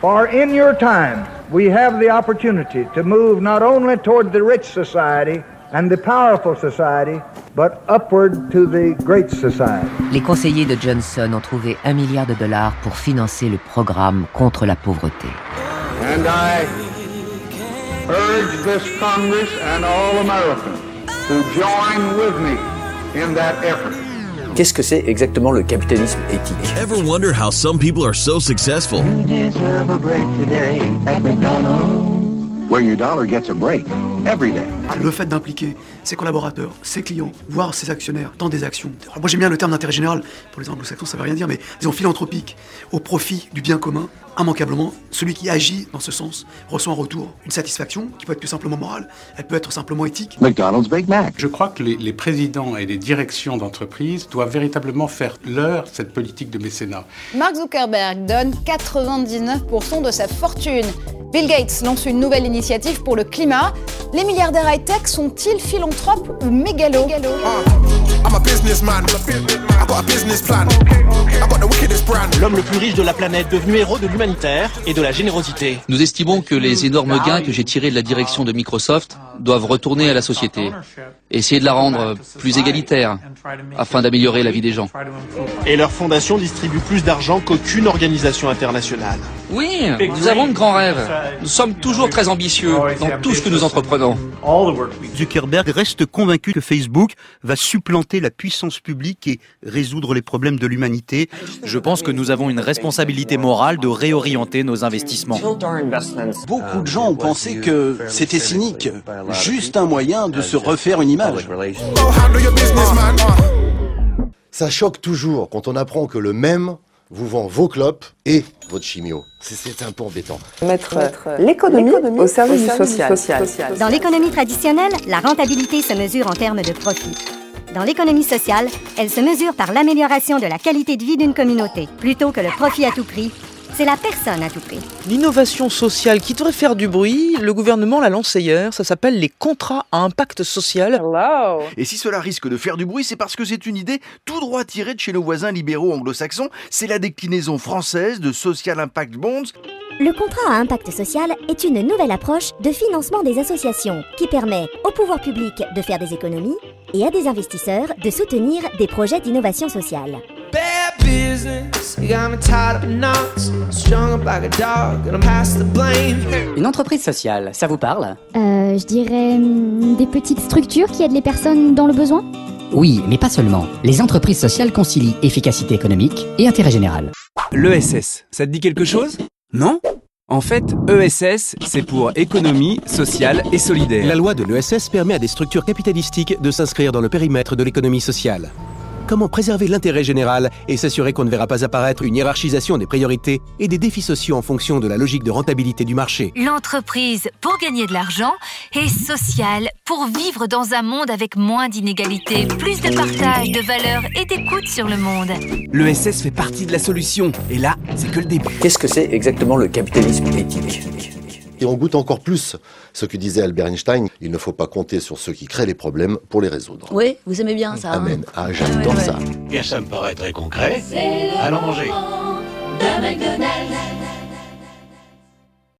For in your time, we have the opportunity to move not only toward the rich society and the powerful society, but upward to the great society. Les conseillers de Johnson ont trouvé un milliard de dollars pour financer le programme contre la pauvreté. And I urge this Congress and all Americans to join with me in that effort. Qu'est-ce que c'est exactement le capitalisme éthique Ever wonder how some people are so successful? Where your dollar gets a break every day. Le fait d'impliquer ses collaborateurs, ses clients, voire ses actionnaires dans des actions. Alors moi j'aime bien le terme d'intérêt général, pour les anglo-saxons ça veut rien dire, mais disons philanthropique, au profit du bien commun, immanquablement, celui qui agit dans ce sens reçoit en retour une satisfaction qui peut être plus simplement morale, elle peut être simplement éthique. McDonald's Big Mac. Je crois que les, les présidents et les directions d'entreprise doivent véritablement faire leur cette politique de mécénat. Mark Zuckerberg donne 99% de sa fortune. Bill Gates lance une nouvelle initiative pour le climat. Les milliardaires high-tech sont-ils philanthropes ou mégalos? L'homme le plus riche de la planète, devenu héros de l'humanitaire et de la générosité. Nous estimons que les énormes gains que j'ai tirés de la direction de Microsoft doivent retourner à la société. Essayer de la rendre plus égalitaire afin d'améliorer la vie des gens. Et leur fondation distribue plus d'argent qu'aucune organisation internationale. Oui, nous avons de grands rêves. Nous sommes toujours très ambitieux dans tout ce que nous entreprenons. Zuckerberg reste convaincu que Facebook va supplanter la puissance publique et résoudre les problèmes de l'humanité. Je pense que nous avons une responsabilité morale de réorienter nos investissements. Beaucoup de gens ont pensé que c'était cynique, juste un moyen de se refaire une image. Ça choque toujours quand on apprend que le même vous vend vos clopes et votre chimio. C'est un peu embêtant. Mettre, l'économie au service, du social. social. Dans l'économie traditionnelle, la rentabilité se mesure en termes de profit. Dans l'économie sociale, elle se mesure par l'amélioration de la qualité de vie d'une communauté, plutôt que le profit à tout prix. C'est la personne à tout prix. L'innovation sociale qui devrait faire du bruit, le gouvernement l'a lancée hier, ça s'appelle les contrats à impact social. Et si cela risque de faire du bruit, c'est parce que c'est une idée tout droit tirée de chez nos voisins libéraux anglo-saxons. C'est la déclinaison française de Social Impact Bonds. Le contrat à impact social est une nouvelle approche de financement des associations qui permet au pouvoir public de faire des économies et à des investisseurs de soutenir des projets d'innovation sociale. Une entreprise sociale, ça vous parle Euh, je dirais hum, des petites structures qui aident les personnes dans le besoin Oui, mais pas seulement. Les entreprises sociales concilient efficacité économique et intérêt général. L'ESS, ça te dit quelque chose? Non? En fait, ESS, c'est pour économie, sociale et solidaire. La loi de l'ESS permet à des structures capitalistiques de s'inscrire dans le périmètre de l'économie sociale. Comment préserver l'intérêt général et s'assurer qu'on ne verra pas apparaître une hiérarchisation des priorités et des défis sociaux en fonction de la logique de rentabilité du marché L'entreprise pour gagner de l'argent et sociale pour vivre dans un monde avec moins d'inégalités, plus de partage de valeurs et d'écoute sur le monde. L'ESS fait partie de la solution et là, c'est que le début. Qu'est-ce que c'est exactement le capitalisme éthique? Et on goûte encore plus ce que disait Albert Einstein, il ne faut pas compter sur ceux qui créent les problèmes pour les résoudre. Oui, vous aimez bien ça. Amen. Ah, j'adore ça. Bien, ça me paraît très concret. Allons manger. De McDonald's.